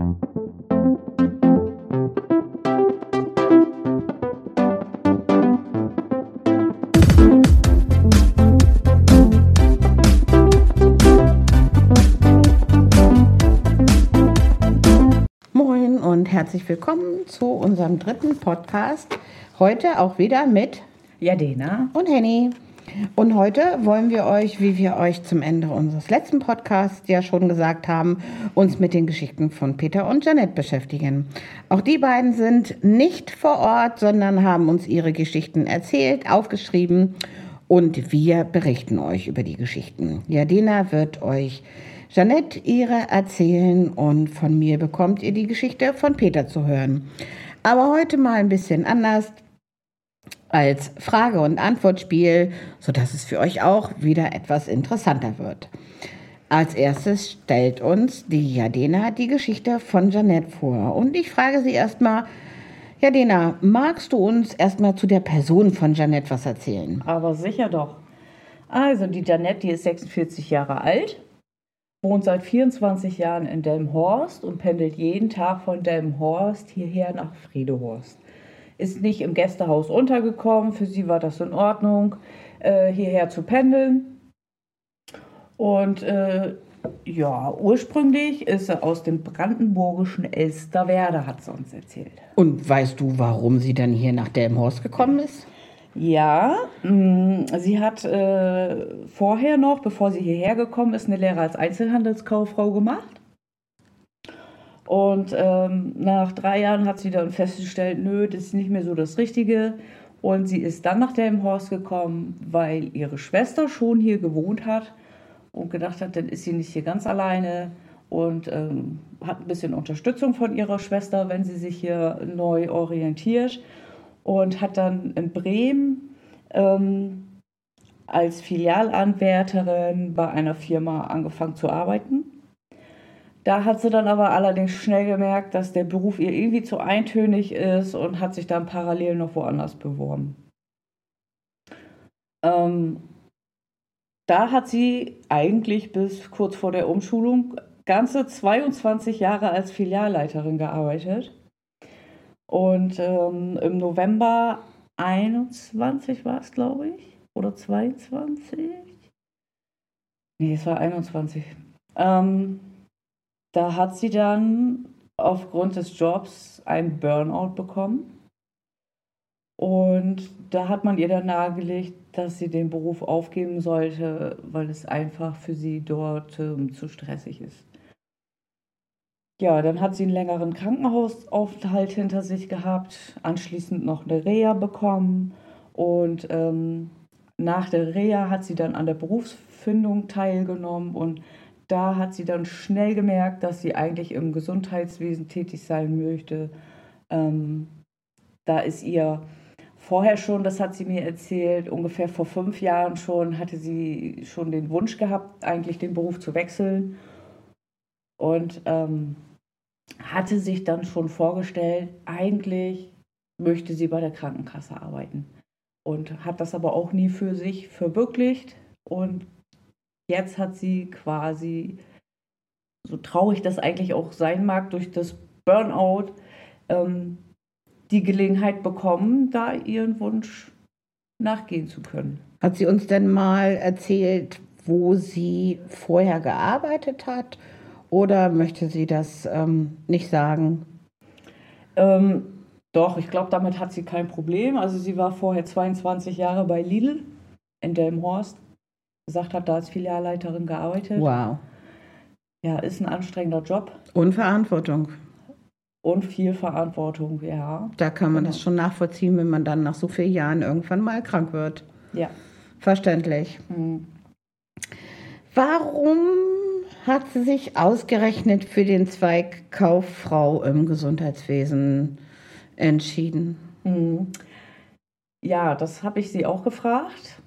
Moin und herzlich willkommen zu unserem dritten Podcast. Heute auch wieder mit Jadena. und Henny. Und heute wollen wir euch, wie wir euch zum Ende unseres letzten Podcasts ja schon gesagt haben, uns mit den Geschichten von Peter und Janette beschäftigen. Auch die beiden sind nicht vor Ort, sondern haben uns ihre Geschichten erzählt, aufgeschrieben und wir berichten euch über die Geschichten. Jadena wird euch Janette ihre erzählen und von mir bekommt ihr die Geschichte von Peter zu hören. Aber heute mal ein bisschen anders als Frage- und Antwortspiel, sodass es für euch auch wieder etwas interessanter wird. Als erstes stellt uns die Jadena die Geschichte von Janette vor. Und ich frage sie erstmal, Jadena, magst du uns erstmal zu der Person von Janette was erzählen? Aber sicher doch. Also, die Janette, die ist 46 Jahre alt, wohnt seit 24 Jahren in Delmenhorst und pendelt jeden Tag von Delmenhorst hierher nach Friedehorst. Ist nicht im Gästehaus untergekommen, für sie war das in Ordnung, äh, hierher zu pendeln. Und äh, ja, ursprünglich ist sie aus dem brandenburgischen Elsterwerda, hat sie uns erzählt. Und weißt du, warum sie dann hier nach Delmenhorst gekommen ist? Ja, mh, sie hat äh, vorher noch, bevor sie hierher gekommen ist, eine Lehre als Einzelhandelskauffrau gemacht. Und ähm, nach drei Jahren hat sie dann festgestellt, nö, das ist nicht mehr so das Richtige. Und sie ist dann nach Delmenhorst gekommen, weil ihre Schwester schon hier gewohnt hat und gedacht hat, dann ist sie nicht hier ganz alleine und ähm, hat ein bisschen Unterstützung von ihrer Schwester, wenn sie sich hier neu orientiert und hat dann in Bremen ähm, als Filialanwärterin bei einer Firma angefangen zu arbeiten. Da hat sie dann aber allerdings schnell gemerkt, dass der Beruf ihr irgendwie zu eintönig ist und hat sich dann parallel noch woanders beworben. Ähm, da hat sie eigentlich bis kurz vor der Umschulung ganze 22 Jahre als Filialleiterin gearbeitet. Und ähm, im November 21 war es, glaube ich, oder 22? Nee, es war 21. Ähm, da hat sie dann aufgrund des Jobs einen Burnout bekommen. Und da hat man ihr dann nahegelegt, dass sie den Beruf aufgeben sollte, weil es einfach für sie dort ähm, zu stressig ist. Ja, dann hat sie einen längeren Krankenhausaufenthalt hinter sich gehabt, anschließend noch eine Reha bekommen und ähm, nach der Reha hat sie dann an der Berufsfindung teilgenommen und da hat sie dann schnell gemerkt, dass sie eigentlich im Gesundheitswesen tätig sein möchte. Ähm, da ist ihr vorher schon, das hat sie mir erzählt, ungefähr vor fünf Jahren schon, hatte sie schon den Wunsch gehabt, eigentlich den Beruf zu wechseln. Und ähm, hatte sich dann schon vorgestellt, eigentlich möchte sie bei der Krankenkasse arbeiten. Und hat das aber auch nie für sich verwirklicht. Und jetzt hat sie quasi, so traurig das eigentlich auch sein mag, durch das Burnout ähm, die Gelegenheit bekommen, da ihren Wunsch nachgehen zu können. Hat sie uns denn mal erzählt, wo sie vorher gearbeitet hat? Oder möchte sie das ähm, nicht sagen? Ähm, doch, ich glaube, damit hat sie kein Problem. Also sie war vorher 22 Jahre bei Lidl in Delmenhorst. Gesagt hat, da als Filialleiterin gearbeitet. Wow. Ja, ist ein anstrengender Job Und Verantwortung. und viel Verantwortung, ja. Da kann man Genau. das schon nachvollziehen, wenn man dann nach so vielen Jahren irgendwann mal krank wird. Ja. Verständlich. Hm. Warum hat sie sich ausgerechnet für den Zweig Kauffrau im Gesundheitswesen entschieden? Hm. Ja, das habe ich sie auch gefragt.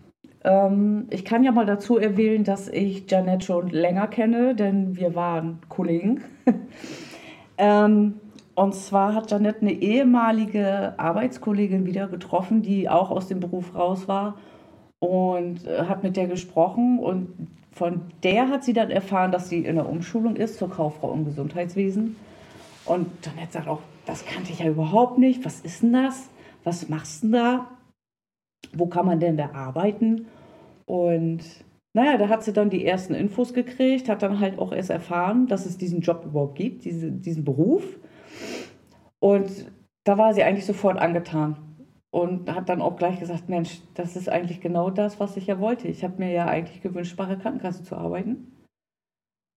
Ähm, ich kann ja mal dazu erwähnen, dass ich Janette schon länger kenne, denn wir waren Kollegen. ähm, und zwar hat Janette eine ehemalige Arbeitskollegin wieder getroffen, die auch aus dem Beruf raus war und äh, hat mit der gesprochen und von der hat sie dann erfahren, dass sie in der Umschulung ist zur Kauffrau im Gesundheitswesen Und Janette sagt auch, das kannte ich ja überhaupt nicht. Was ist denn das? Was machst du denn da? Wo kann man denn da arbeiten? Und naja, da hat sie dann die ersten Infos gekriegt, hat dann halt auch erst erfahren, dass es diesen Job überhaupt gibt, diese, diesen Beruf. Und da war sie eigentlich sofort angetan und hat dann auch gleich gesagt, Mensch, das ist eigentlich genau das, was ich ja wollte. Ich habe mir ja eigentlich gewünscht, bei der Krankenkasse zu arbeiten.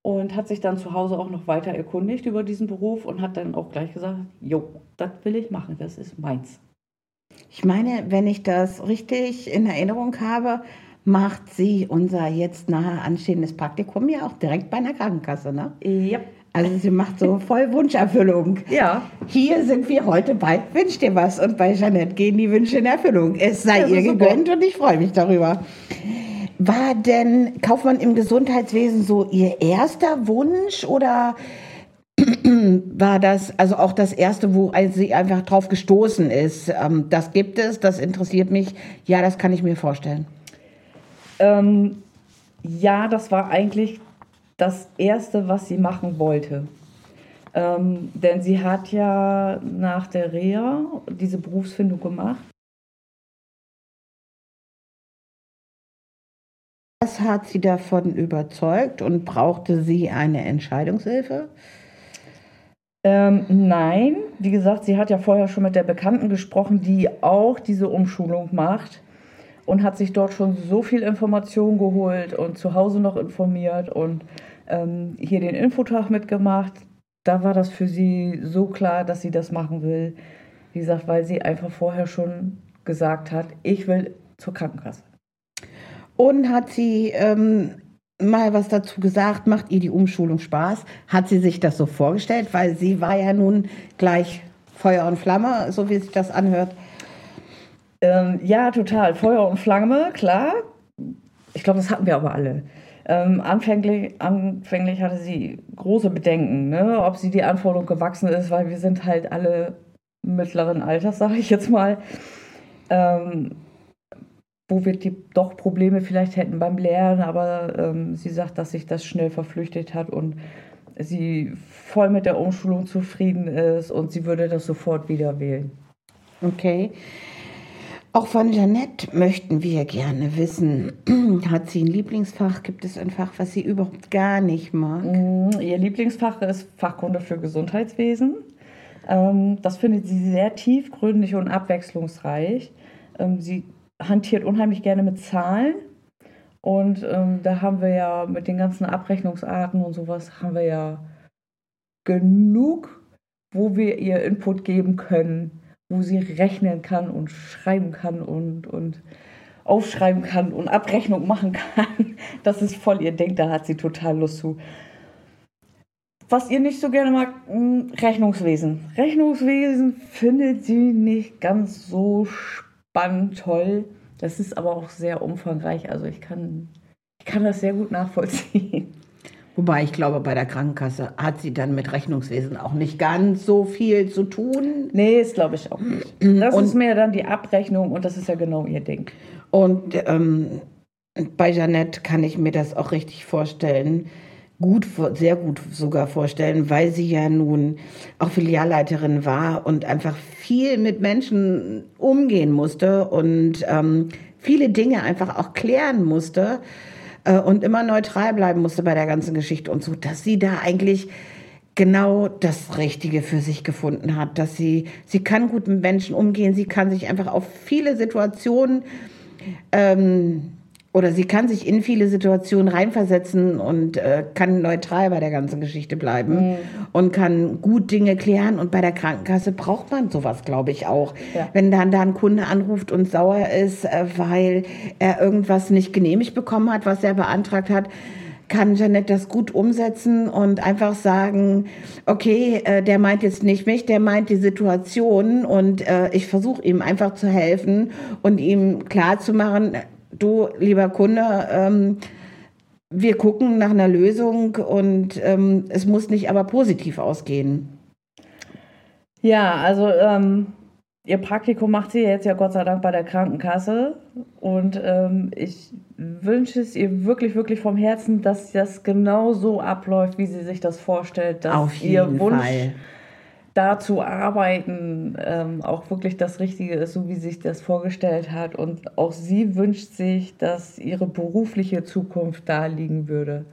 Und hat sich dann zu Hause auch noch weiter erkundigt über diesen Beruf und hat dann auch gleich gesagt, jo, das will ich machen, das ist meins. Ich meine, wenn ich das richtig in Erinnerung habe, macht sie unser jetzt nahe anstehendes Praktikum ja auch direkt bei einer Krankenkasse, ne? Ja. Also sie macht so voll Wunscherfüllung. Ja. Hier sind wir heute bei Wünsch dir was und bei Jeanette gehen die Wünsche in Erfüllung. Es sei ihr gegönnt und ich freue mich darüber. War denn Kaufmann im Gesundheitswesen so ihr erster Wunsch oder war das also auch das erste, wo sie einfach drauf gestoßen ist? Ähm, das gibt es, das interessiert mich. Ja, das kann ich mir vorstellen. Ähm, ja, das war eigentlich das Erste, was sie machen wollte. Ähm, denn sie hat ja nach der Reha diese Berufsfindung gemacht. Was hat sie davon überzeugt und brauchte sie eine Entscheidungshilfe? Ähm, nein, wie gesagt, sie hat ja vorher schon mit der Bekannten gesprochen, die auch diese Umschulung macht und hat sich dort schon so viel Information geholt und zu Hause noch informiert und ähm, hier den Infotag mitgemacht. Da war das für sie so klar, dass sie das machen will. Wie gesagt, weil sie einfach vorher schon gesagt hat, ich will zur Krankenkasse. Und hat sie ähm, mal was dazu gesagt, macht ihr die Umschulung Spaß? Hat sie sich das so vorgestellt? Weil sie war ja nun gleich Feuer und Flamme, so wie sich das anhört. Ähm, ja, total. Feuer und Flamme, klar. Ich glaube, das hatten wir aber alle. Ähm, anfänglich, anfänglich hatte sie große Bedenken, ne? ob sie die Anforderung gewachsen ist, weil wir sind halt alle mittleren Alters, sage ich jetzt mal. Ähm, wo wir die doch Probleme vielleicht hätten beim Lernen, aber ähm, sie sagt, dass sich das schnell verflüchtigt hat und sie voll mit der Umschulung zufrieden ist und sie würde das sofort wieder wählen. Okay. Auch von Janette möchten wir gerne wissen, hat sie ein Lieblingsfach? Gibt es ein Fach, was sie überhaupt gar nicht mag? Mm, ihr Lieblingsfach ist Fachkunde für Gesundheitswesen. Ähm, das findet sie sehr tiefgründig und abwechslungsreich. Ähm, sie hantiert unheimlich gerne mit Zahlen. Und ähm, da haben wir ja mit den ganzen Abrechnungsarten und sowas haben wir ja genug, wo wir ihr Input geben können wo sie rechnen kann und schreiben kann und, und aufschreiben kann und Abrechnung machen kann. Das ist voll ihr Ding, da hat sie total Lust zu. Was ihr nicht so gerne mag, hm, Rechnungswesen. Rechnungswesen findet sie nicht ganz so spannend, toll. Das ist aber auch sehr umfangreich. Also ich kann, ich kann das sehr gut nachvollziehen. Wobei ich glaube, bei der Krankenkasse hat sie dann mit Rechnungswesen auch nicht ganz so viel zu tun. Nee, das glaube ich auch nicht. Das und, ist mehr dann die Abrechnung und das ist ja genau ihr Ding. Und ähm, bei Jeannette kann ich mir das auch richtig vorstellen. Gut, sehr gut sogar vorstellen, weil sie ja nun auch Filialleiterin war und einfach viel mit Menschen umgehen musste und ähm, viele Dinge einfach auch klären musste äh, und immer neutral bleiben musste bei der ganzen Geschichte und so, dass sie da eigentlich genau das Richtige für sich gefunden hat, dass sie, sie kann gut mit Menschen umgehen, sie kann sich einfach auf viele Situationen ähm, oder sie kann sich in viele Situationen reinversetzen und äh, kann neutral bei der ganzen Geschichte bleiben mhm. und kann gut Dinge klären. Und bei der Krankenkasse braucht man sowas, glaube ich, auch. Ja. Wenn dann da ein Kunde anruft und sauer ist, äh, weil er irgendwas nicht genehmigt bekommen hat, was er beantragt hat, kann Janette das gut umsetzen und einfach sagen, okay, äh, der meint jetzt nicht mich, der meint die Situation und äh, ich versuche ihm einfach zu helfen und ihm klarzumachen, du, lieber Kunde, ähm, wir gucken nach einer Lösung und ähm, es muss nicht aber positiv ausgehen. Ja, also ähm, ihr Praktikum macht sie jetzt ja Gott sei Dank bei der Krankenkasse und ähm, ich wünsche es ihr wirklich, wirklich vom Herzen, dass das genau so abläuft, wie sie sich das vorstellt, dass Auf jeden ihr Wunsch Fall. Da zu arbeiten ähm, auch wirklich das Richtige ist, so wie sie sich das vorgestellt hat. Und auch sie wünscht sich, dass ihre berufliche Zukunft da liegen würde.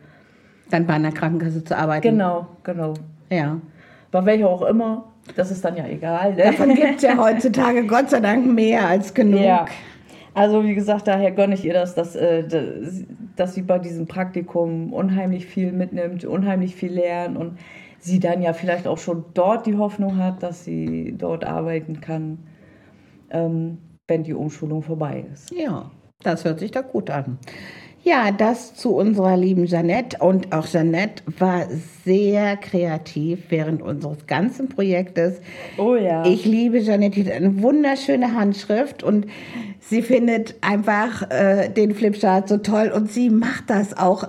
Dann bei einer Krankenkasse zu arbeiten. Genau, genau. Ja. Bei welcher auch immer, das ist dann ja egal. Ne? Davon gibt es ja heutzutage Gott sei Dank mehr als genug. Ja. Also wie gesagt, daher gönne ich ihr das, dass, äh, dass sie bei diesem Praktikum unheimlich viel mitnimmt, unheimlich viel lernt und sie dann ja vielleicht auch schon dort die Hoffnung hat, dass sie dort arbeiten kann, ähm, wenn die Umschulung vorbei ist. Ja, das hört sich doch gut an. Ja, das zu unserer lieben Jeannette. Und auch Jeannette war sehr kreativ während unseres ganzen Projektes. Oh ja. Ich liebe Jeannette, die hat eine wunderschöne Handschrift und sie findet einfach äh, den Flipchart so toll und sie macht das auch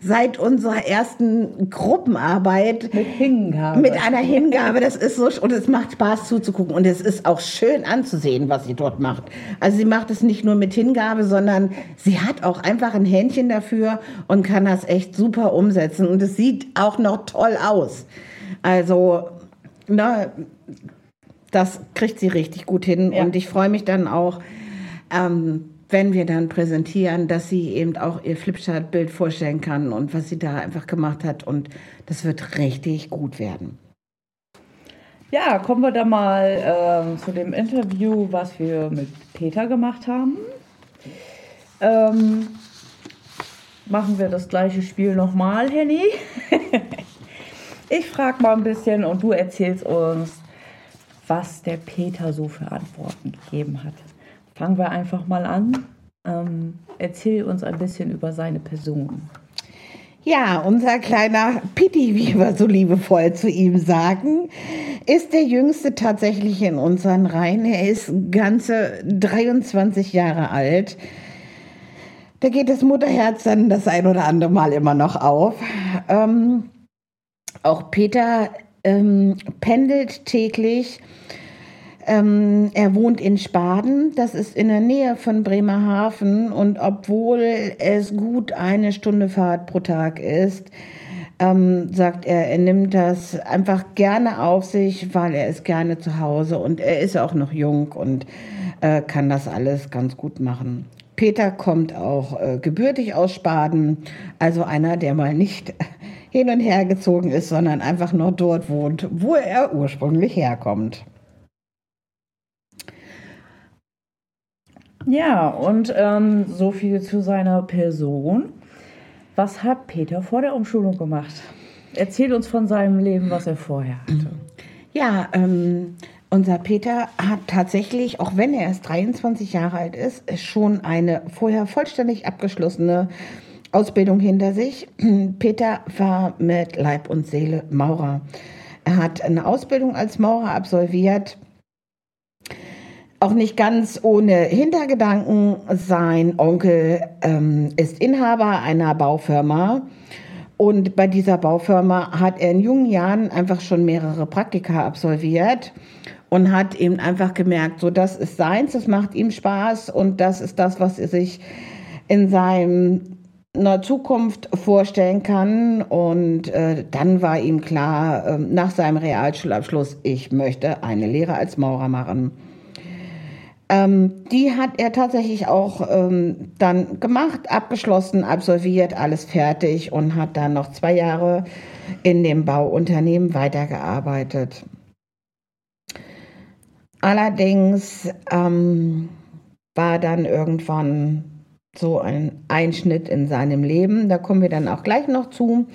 seit unserer ersten Gruppenarbeit mit Hingabe. Mit einer Hingabe, das ist so und es macht Spaß zuzugucken und es ist auch schön anzusehen, was sie dort macht. Also sie macht es nicht nur mit Hingabe, sondern sie hat auch einfach ein Händchen dafür und kann das echt super umsetzen und es sieht auch noch toll aus. Also na, das kriegt sie richtig gut hin ja. und ich freue mich dann auch ähm, wenn wir dann präsentieren, dass sie eben auch ihr Flipchart-Bild vorstellen kann und was sie da einfach gemacht hat. Und das wird richtig gut werden. Ja, kommen wir da mal ähm, zu dem Interview, was wir mit Peter gemacht haben. Ähm, machen wir das gleiche Spiel nochmal, Henny. ich frage mal ein bisschen und du erzählst uns, was der Peter so für Antworten gegeben hat. Fangen wir einfach mal an. Ähm, erzähl uns ein bisschen über seine Person. Ja, unser kleiner Pitti, wie wir so liebevoll zu ihm sagen, ist der jüngste tatsächlich in unseren Reihen. Er ist ganze 23 Jahre alt. Da geht das Mutterherz dann das ein oder andere Mal immer noch auf. Ähm, auch Peter ähm, pendelt täglich ähm, er wohnt in Spaden, das ist in der Nähe von Bremerhaven und obwohl es gut eine Stunde Fahrt pro Tag ist, ähm, sagt er, er nimmt das einfach gerne auf sich, weil er ist gerne zu Hause und er ist auch noch jung und äh, kann das alles ganz gut machen. Peter kommt auch äh, gebürtig aus Spaden, also einer, der mal nicht hin und her gezogen ist, sondern einfach nur dort wohnt, wo er ursprünglich herkommt. Ja, und ähm, so viel zu seiner Person. Was hat Peter vor der Umschulung gemacht? Erzähl uns von seinem Leben, was er vorher hatte. Ja, ähm, unser Peter hat tatsächlich, auch wenn er erst 23 Jahre alt ist, schon eine vorher vollständig abgeschlossene Ausbildung hinter sich. Peter war mit Leib und Seele Maurer. Er hat eine Ausbildung als Maurer absolviert auch nicht ganz ohne Hintergedanken. Sein Onkel ähm, ist Inhaber einer Baufirma. Und bei dieser Baufirma hat er in jungen Jahren einfach schon mehrere Praktika absolviert und hat eben einfach gemerkt, so das ist seins, das macht ihm Spaß und das ist das, was er sich in seiner Zukunft vorstellen kann. Und äh, dann war ihm klar, äh, nach seinem Realschulabschluss, ich möchte eine Lehre als Maurer machen. Ähm, die hat er tatsächlich auch ähm, dann gemacht, abgeschlossen, absolviert, alles fertig und hat dann noch zwei Jahre in dem Bauunternehmen weitergearbeitet. Allerdings ähm, war dann irgendwann so ein Einschnitt in seinem Leben, da kommen wir dann auch gleich noch zu.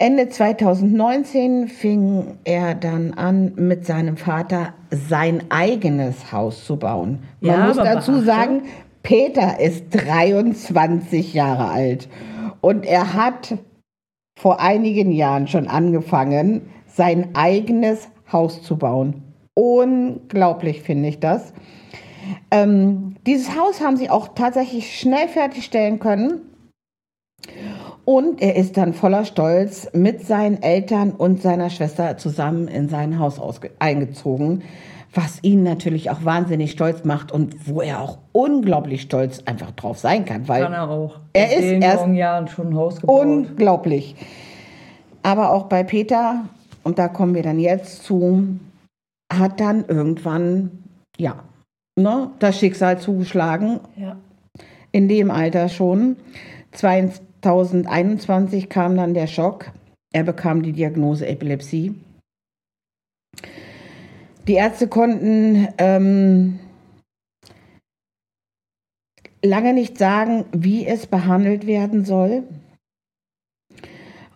Ende 2019 fing er dann an, mit seinem Vater sein eigenes Haus zu bauen. Man ja, muss dazu beachte. sagen, Peter ist 23 Jahre alt und er hat vor einigen Jahren schon angefangen, sein eigenes Haus zu bauen. Unglaublich finde ich das. Ähm, dieses Haus haben sie auch tatsächlich schnell fertigstellen können. Und er ist dann voller Stolz mit seinen Eltern und seiner Schwester zusammen in sein Haus eingezogen, was ihn natürlich auch wahnsinnig stolz macht und wo er auch unglaublich stolz einfach drauf sein kann. Weil kann er auch. Er ist in erst Jahren schon ein Haus gebaut. Unglaublich. Aber auch bei Peter und da kommen wir dann jetzt zu, hat dann irgendwann, ja, ne, das Schicksal zugeschlagen. Ja. In dem Alter schon. 2021 kam dann der Schock. Er bekam die Diagnose Epilepsie. Die Ärzte konnten ähm, lange nicht sagen, wie es behandelt werden soll.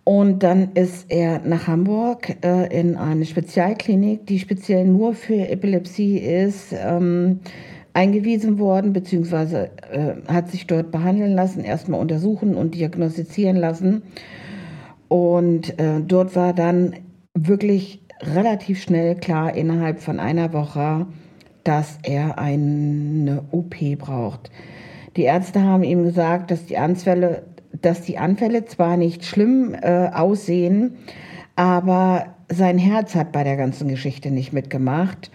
Und dann ist er nach Hamburg äh, in eine Spezialklinik, die speziell nur für Epilepsie ist, ähm, eingewiesen worden, beziehungsweise äh, hat sich dort behandeln lassen, erstmal untersuchen und diagnostizieren lassen. Und äh, dort war dann wirklich relativ schnell klar, innerhalb von einer Woche, dass er eine OP braucht. Die Ärzte haben ihm gesagt, dass die Anfälle dass die Anfälle zwar nicht schlimm äh, aussehen, aber sein Herz hat bei der ganzen Geschichte nicht mitgemacht.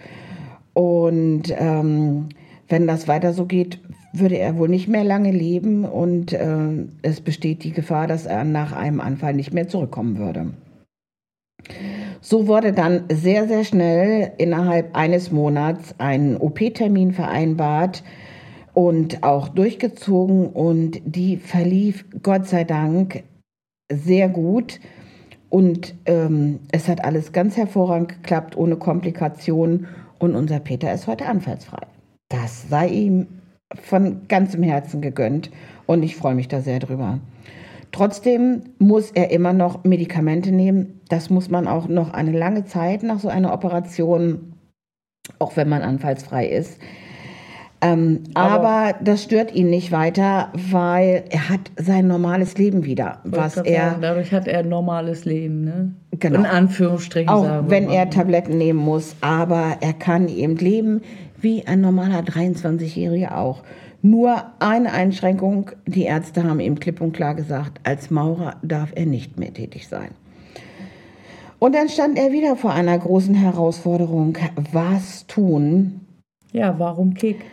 Und ähm, wenn das weiter so geht, würde er wohl nicht mehr lange leben und äh, es besteht die Gefahr, dass er nach einem Anfall nicht mehr zurückkommen würde. So wurde dann sehr, sehr schnell innerhalb eines Monats ein OP-Termin vereinbart, und auch durchgezogen und die verlief Gott sei Dank sehr gut und ähm, es hat alles ganz hervorragend geklappt, ohne Komplikationen und unser Peter ist heute anfallsfrei. Das sei ihm von ganzem Herzen gegönnt und ich freue mich da sehr drüber. Trotzdem muss er immer noch Medikamente nehmen. Das muss man auch noch eine lange Zeit nach so einer Operation, auch wenn man anfallsfrei ist. Ähm, aber, aber, das stört ihn nicht weiter, weil er hat sein normales Leben wieder. Was er sagen, dadurch hat er ein normales Leben, ne? Genau. In Anführungsstrichen. Auch wenn er Tabletten nehmen muss, aber er kann eben leben wie ein normaler 23-Jähriger auch. Nur eine Einschränkung, die Ärzte haben ihm klipp und klar gesagt, als Maurer darf er nicht mehr tätig sein. Und dann stand er wieder vor einer großen Herausforderung. Was tun? Ja, warum Kick?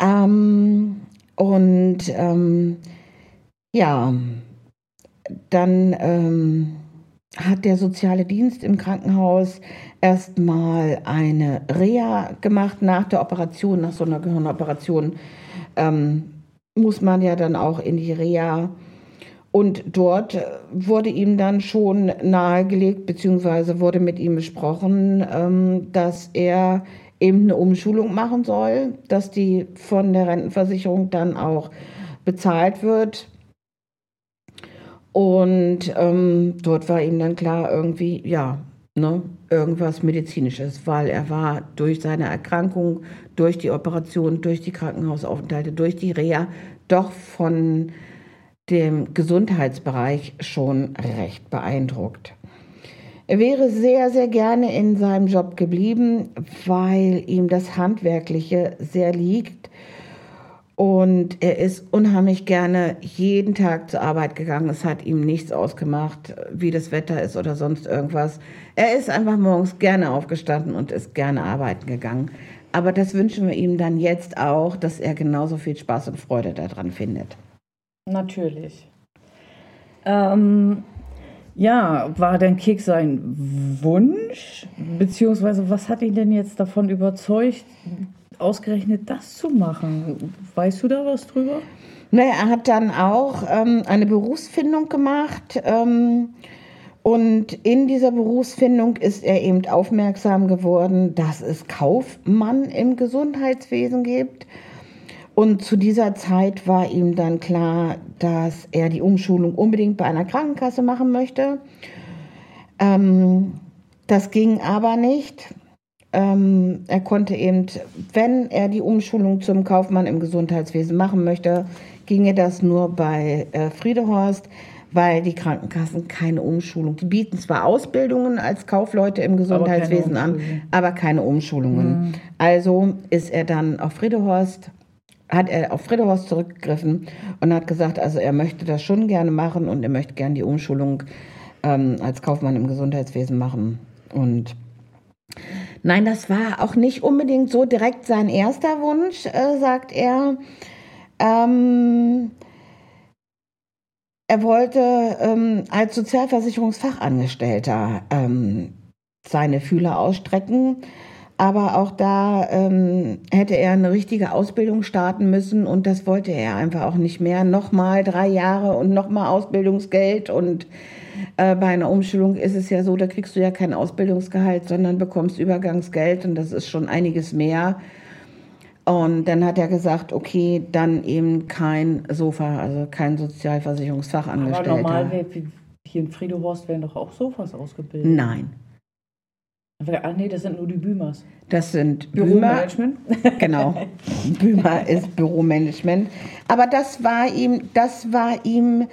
Ähm, und ähm, ja, dann ähm, hat der soziale Dienst im Krankenhaus erstmal eine Reha gemacht nach der Operation, nach so einer Gehirnoperation. Ähm, muss man ja dann auch in die Reha. Und dort wurde ihm dann schon nahegelegt, beziehungsweise wurde mit ihm besprochen, ähm, dass er eben eine Umschulung machen soll, dass die von der Rentenversicherung dann auch bezahlt wird. Und ähm, dort war ihm dann klar, irgendwie, ja, ne, irgendwas Medizinisches, weil er war durch seine Erkrankung, durch die Operation, durch die Krankenhausaufenthalte, durch die Reha doch von dem Gesundheitsbereich schon recht beeindruckt. Er wäre sehr, sehr gerne in seinem Job geblieben, weil ihm das Handwerkliche sehr liegt. Und er ist unheimlich gerne jeden Tag zur Arbeit gegangen. Es hat ihm nichts ausgemacht, wie das Wetter ist oder sonst irgendwas. Er ist einfach morgens gerne aufgestanden und ist gerne arbeiten gegangen. Aber das wünschen wir ihm dann jetzt auch, dass er genauso viel Spaß und Freude daran findet. Natürlich. Ähm, ja, war denn Kick sein Wunsch? Beziehungsweise was hat ihn denn jetzt davon überzeugt, ausgerechnet das zu machen? Weißt du da was drüber? Naja, er hat dann auch ähm, eine Berufsfindung gemacht. Ähm, und in dieser Berufsfindung ist er eben aufmerksam geworden, dass es Kaufmann im Gesundheitswesen gibt. Und zu dieser Zeit war ihm dann klar, dass er die Umschulung unbedingt bei einer Krankenkasse machen möchte. Ähm, das ging aber nicht. Ähm, er konnte eben, wenn er die Umschulung zum Kaufmann im Gesundheitswesen machen möchte, ginge das nur bei äh, Friedehorst, weil die Krankenkassen keine Umschulung. Die bieten zwar Ausbildungen als Kaufleute im Gesundheitswesen aber an, aber keine Umschulungen. Mhm. Also ist er dann auf Friedehorst hat er auf Friedehorst zurückgegriffen und hat gesagt, also er möchte das schon gerne machen und er möchte gerne die Umschulung ähm, als Kaufmann im Gesundheitswesen machen. Und nein, das war auch nicht unbedingt so direkt sein erster Wunsch, äh, sagt er. Ähm, er wollte ähm, als Sozialversicherungsfachangestellter ähm, seine Fühler ausstrecken. Aber auch da ähm, hätte er eine richtige Ausbildung starten müssen und das wollte er einfach auch nicht mehr. Nochmal drei Jahre und nochmal Ausbildungsgeld und äh, bei einer Umschulung ist es ja so, da kriegst du ja kein Ausbildungsgehalt, sondern bekommst Übergangsgeld und das ist schon einiges mehr. Und dann hat er gesagt, okay, dann eben kein Sofa, also kein Sozialversicherungsfachangestellter. Aber normal, hier in Friedehorst werden doch auch Sofas ausgebildet. Nein. Ach nee, das sind nur die Bümers. Das sind Büromanagement. genau. Bümer ist Büromanagement. Aber das war ihm, das war ihm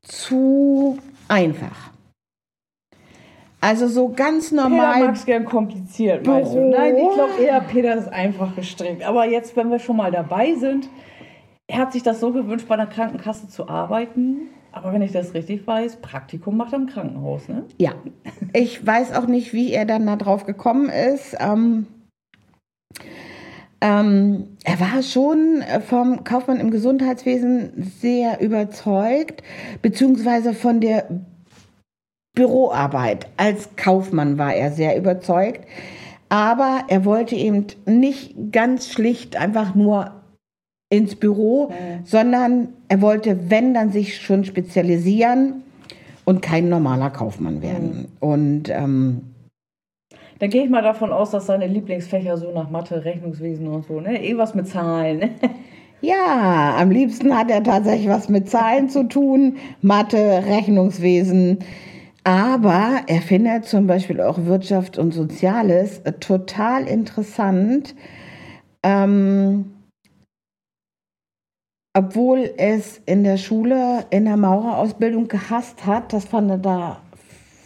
zu einfach. Also so ganz normal. Peter mag es gern kompliziert, Büro. weißt du. Nein, ich glaube eher, Peter ist einfach gestrickt. Aber jetzt, wenn wir schon mal dabei sind, er hat sich das so gewünscht, bei der Krankenkasse zu arbeiten. Aber wenn ich das richtig weiß, Praktikum macht er im Krankenhaus, ne? Ja. Ich weiß auch nicht, wie er dann da drauf gekommen ist. Ähm, ähm, er war schon vom Kaufmann im Gesundheitswesen sehr überzeugt, beziehungsweise von der Büroarbeit. Als Kaufmann war er sehr überzeugt. Aber er wollte eben nicht ganz schlicht einfach nur ins Büro, mhm. sondern er wollte, wenn, dann sich schon spezialisieren und kein normaler Kaufmann werden. Mhm. Und ähm, dann gehe ich mal davon aus, dass seine Lieblingsfächer so nach Mathe, Rechnungswesen und so, ne? Irgendwas mit Zahlen. ja, am liebsten hat er tatsächlich was mit Zahlen zu tun, Mathe, Rechnungswesen. Aber er findet zum Beispiel auch Wirtschaft und Soziales total interessant. Ähm, obwohl es in der Schule in der Maurerausbildung gehasst hat, das fand er da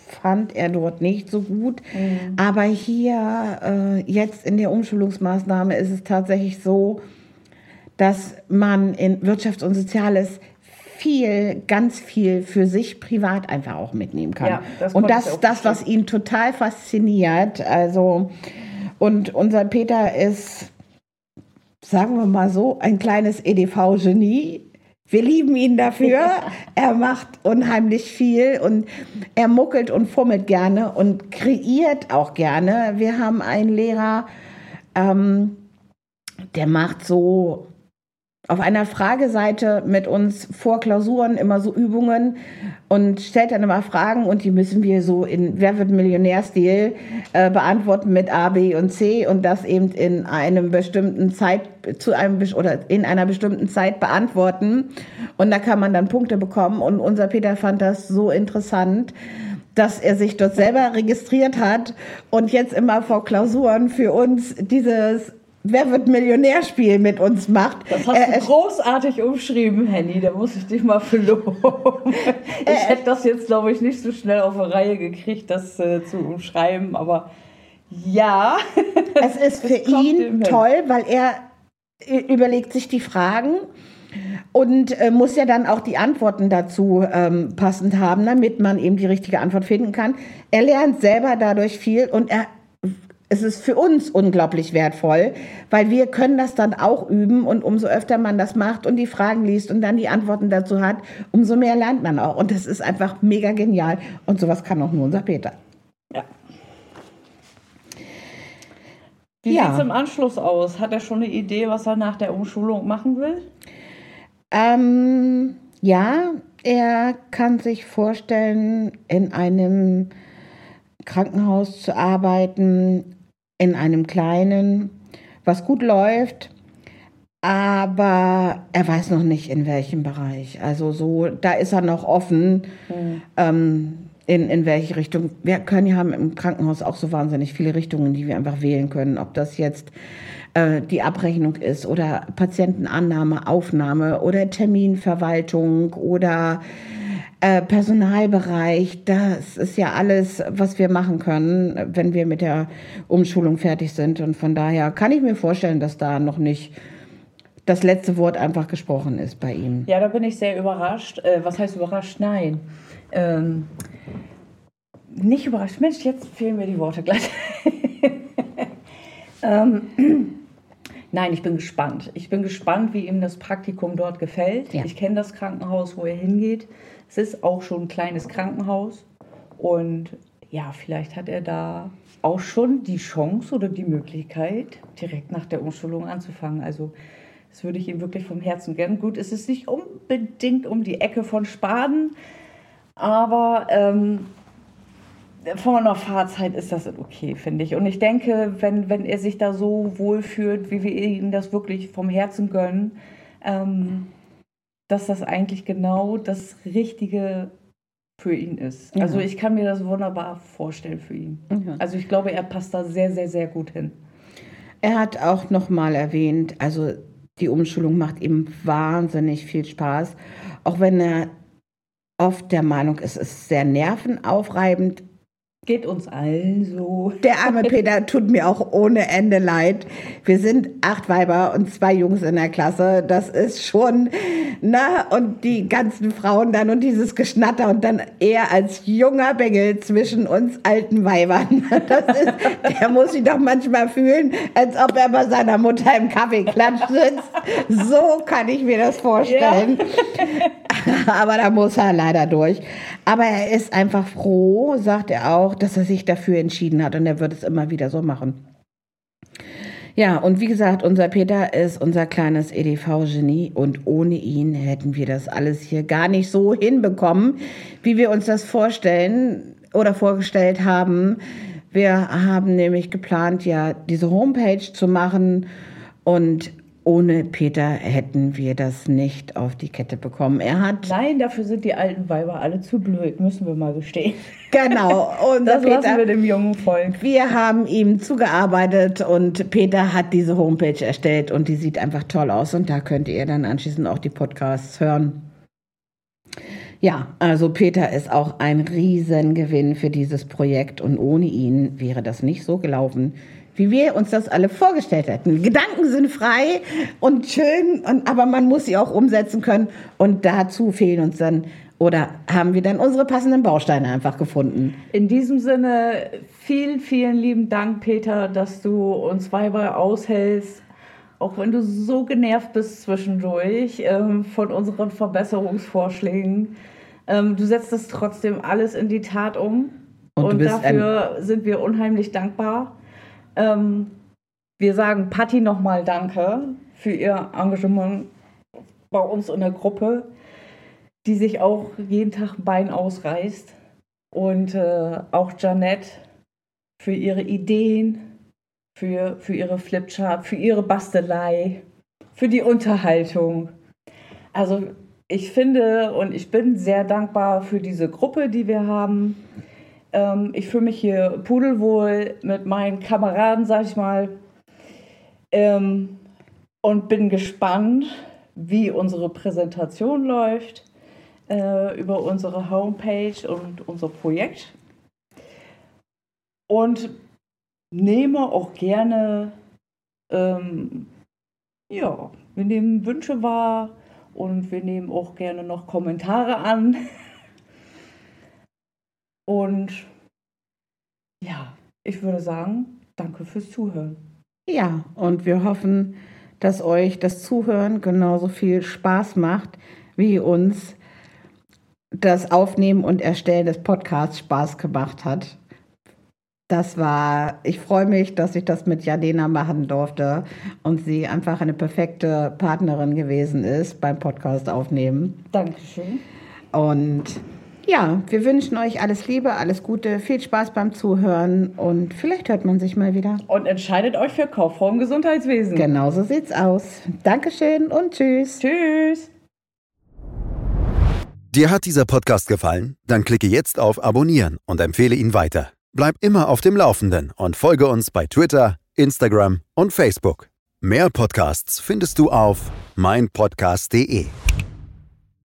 fand er dort nicht so gut. Mhm. Aber hier äh, jetzt in der Umschulungsmaßnahme ist es tatsächlich so, dass man in Wirtschaft und Soziales viel, ganz viel für sich privat einfach auch mitnehmen kann. Ja, das und das ist das, was ihn total fasziniert. Also, und unser Peter ist sagen wir mal so, ein kleines EDV-Genie. Wir lieben ihn dafür. Er macht unheimlich viel und er muckelt und fummelt gerne und kreiert auch gerne. Wir haben einen Lehrer, ähm, der macht so auf einer Frageseite mit uns vor Klausuren immer so Übungen und stellt dann immer Fragen und die müssen wir so in Wer wird Millionär-Stil äh, beantworten mit A, B und C und das eben in einem bestimmten Zeit zu einem oder in einer bestimmten Zeit beantworten. Und da kann man dann Punkte bekommen. Und unser Peter fand das so interessant dass er sich dort selber registriert hat und jetzt immer vor Klausuren für uns dieses Wer wird Millionärspiel mit uns macht. Das hast du äh, großartig umschrieben, Henny. Da muss ich dich mal verloben. ich äh, hätte das jetzt, glaube ich, nicht so schnell auf eine Reihe gekriegt, das äh, zu umschreiben. Aber ja. Es ist für ihn toll, weil er überlegt sich die Fragen und äh, muss ja dann auch die Antworten dazu ähm, passend haben, damit man eben die richtige Antwort finden kann. Er lernt selber dadurch viel und er es ist für uns unglaublich wertvoll, weil wir können das dann auch üben und umso öfter man das macht und die Fragen liest und dann die Antworten dazu hat, umso mehr lernt man auch. Und das ist einfach mega genial. Und sowas kann auch nur unser Peter. Ja. Wie ja. sieht es im Anschluss aus? Hat er schon eine Idee, was er nach der Umschulung machen will? Ähm, ja, er kann sich vorstellen, in einem Krankenhaus zu arbeiten, in einem kleinen, was gut läuft, aber er weiß noch nicht in welchem Bereich. Also so, da ist er noch offen, mhm. ähm, in, in welche Richtung. Wir können ja haben im Krankenhaus auch so wahnsinnig viele Richtungen, die wir einfach wählen können. Ob das jetzt äh, die Abrechnung ist oder Patientenannahme, Aufnahme oder Terminverwaltung oder äh, Personalbereich, das ist ja alles, was wir machen können, wenn wir mit der Umschulung fertig sind. Und von daher kann ich mir vorstellen, dass da noch nicht das letzte Wort einfach gesprochen ist bei ihm. Ja, da bin ich sehr überrascht. Äh, was heißt überrascht? Nein. Ähm, nicht überrascht. Mensch, jetzt fehlen mir die Worte gleich. ähm, Nein, ich bin gespannt. Ich bin gespannt, wie ihm das Praktikum dort gefällt. Ja. Ich kenne das Krankenhaus, wo er hingeht. Es ist auch schon ein kleines Krankenhaus. Und ja, vielleicht hat er da auch schon die Chance oder die Möglichkeit, direkt nach der Umschulung anzufangen. Also das würde ich ihm wirklich vom Herzen gönnen. Gut, es ist nicht unbedingt um die Ecke von Spaden, aber ähm, von einer Fahrzeit ist das okay, finde ich. Und ich denke, wenn, wenn er sich da so wohlfühlt, wie wir ihm das wirklich vom Herzen gönnen, ähm, dass das eigentlich genau das Richtige für ihn ist. Ja. Also ich kann mir das wunderbar vorstellen für ihn. Ja. Also ich glaube, er passt da sehr, sehr, sehr gut hin. Er hat auch nochmal erwähnt, also die Umschulung macht ihm wahnsinnig viel Spaß, auch wenn er oft der Meinung ist, es ist sehr nervenaufreibend. Geht uns allen so. Der arme Peter tut mir auch ohne Ende leid. Wir sind acht Weiber und zwei Jungs in der Klasse. Das ist schon, na, und die ganzen Frauen dann und dieses Geschnatter und dann er als junger Bengel zwischen uns alten Weibern. Das ist, der muss sich doch manchmal fühlen, als ob er bei seiner Mutter im Kaffeeklatsch sitzt. So kann ich mir das vorstellen. Aber da muss er leider durch. Aber er ist einfach froh, sagt er auch, dass er sich dafür entschieden hat und er wird es immer wieder so machen. Ja, und wie gesagt, unser Peter ist unser kleines EDV-Genie und ohne ihn hätten wir das alles hier gar nicht so hinbekommen, wie wir uns das vorstellen oder vorgestellt haben. Wir haben nämlich geplant, ja, diese Homepage zu machen und ohne Peter hätten wir das nicht auf die Kette bekommen. Er hat Nein, dafür sind die alten Weiber alle zu blöd, müssen wir mal gestehen. genau unser Das lassen Peter wir dem jungen Volk. Wir haben ihm zugearbeitet und Peter hat diese Homepage erstellt und die sieht einfach toll aus und da könnt ihr dann anschließend auch die Podcasts hören. Ja, also Peter ist auch ein Riesengewinn für dieses Projekt und ohne ihn wäre das nicht so gelaufen, wie wir uns das alle vorgestellt hätten. Gedanken sind frei und schön, und, aber man muss sie auch umsetzen können und dazu fehlen uns dann oder haben wir dann unsere passenden Bausteine einfach gefunden. In diesem Sinne, vielen, vielen lieben Dank, Peter, dass du uns Weiber aushältst. Auch wenn du so genervt bist zwischendurch ähm, von unseren Verbesserungsvorschlägen. Ähm, du setzt es trotzdem alles in die Tat um. Und Und, dafür sind wir unheimlich dankbar. Ähm, wir sagen Patti nochmal Danke für ihr Engagement bei uns in der Gruppe, die sich auch jeden Tag ein Bein ausreißt. Und äh, auch Janette für ihre Ideen, für, für ihre Flipchart, für ihre Bastelei, für die Unterhaltung. Also ich finde und ich bin sehr dankbar für diese Gruppe, die wir haben. Ähm, ich fühle mich hier pudelwohl mit meinen Kameraden, sag ich mal. Ähm, und bin gespannt, wie unsere Präsentation läuft äh, über unsere Homepage und unser Projekt. Und nehme auch gerne, ähm, ja, wir nehmen Wünsche wahr und wir nehmen auch gerne noch Kommentare an. Und ja, ich würde sagen, danke fürs Zuhören. Ja, und wir hoffen, dass euch das Zuhören genauso viel Spaß macht, wie uns das Aufnehmen und Erstellen des Podcasts Spaß gemacht hat. Das war, ich freue mich, dass ich das mit Jadena machen durfte und sie einfach eine perfekte Partnerin gewesen ist beim Podcast aufnehmen. Dankeschön. Und ja, wir wünschen euch alles Liebe, alles Gute, viel Spaß beim Zuhören und vielleicht hört man sich mal wieder. Und entscheidet euch für Kauffrau im Gesundheitswesen. Genau so sieht's aus. Dankeschön und tschüss. Tschüss. Dir hat dieser Podcast gefallen? Dann klicke jetzt auf Abonnieren und empfehle ihn weiter. Bleib immer auf dem Laufenden und folge uns bei Twitter, Instagram und Facebook. Mehr Podcasts findest du auf meinpodcast.de.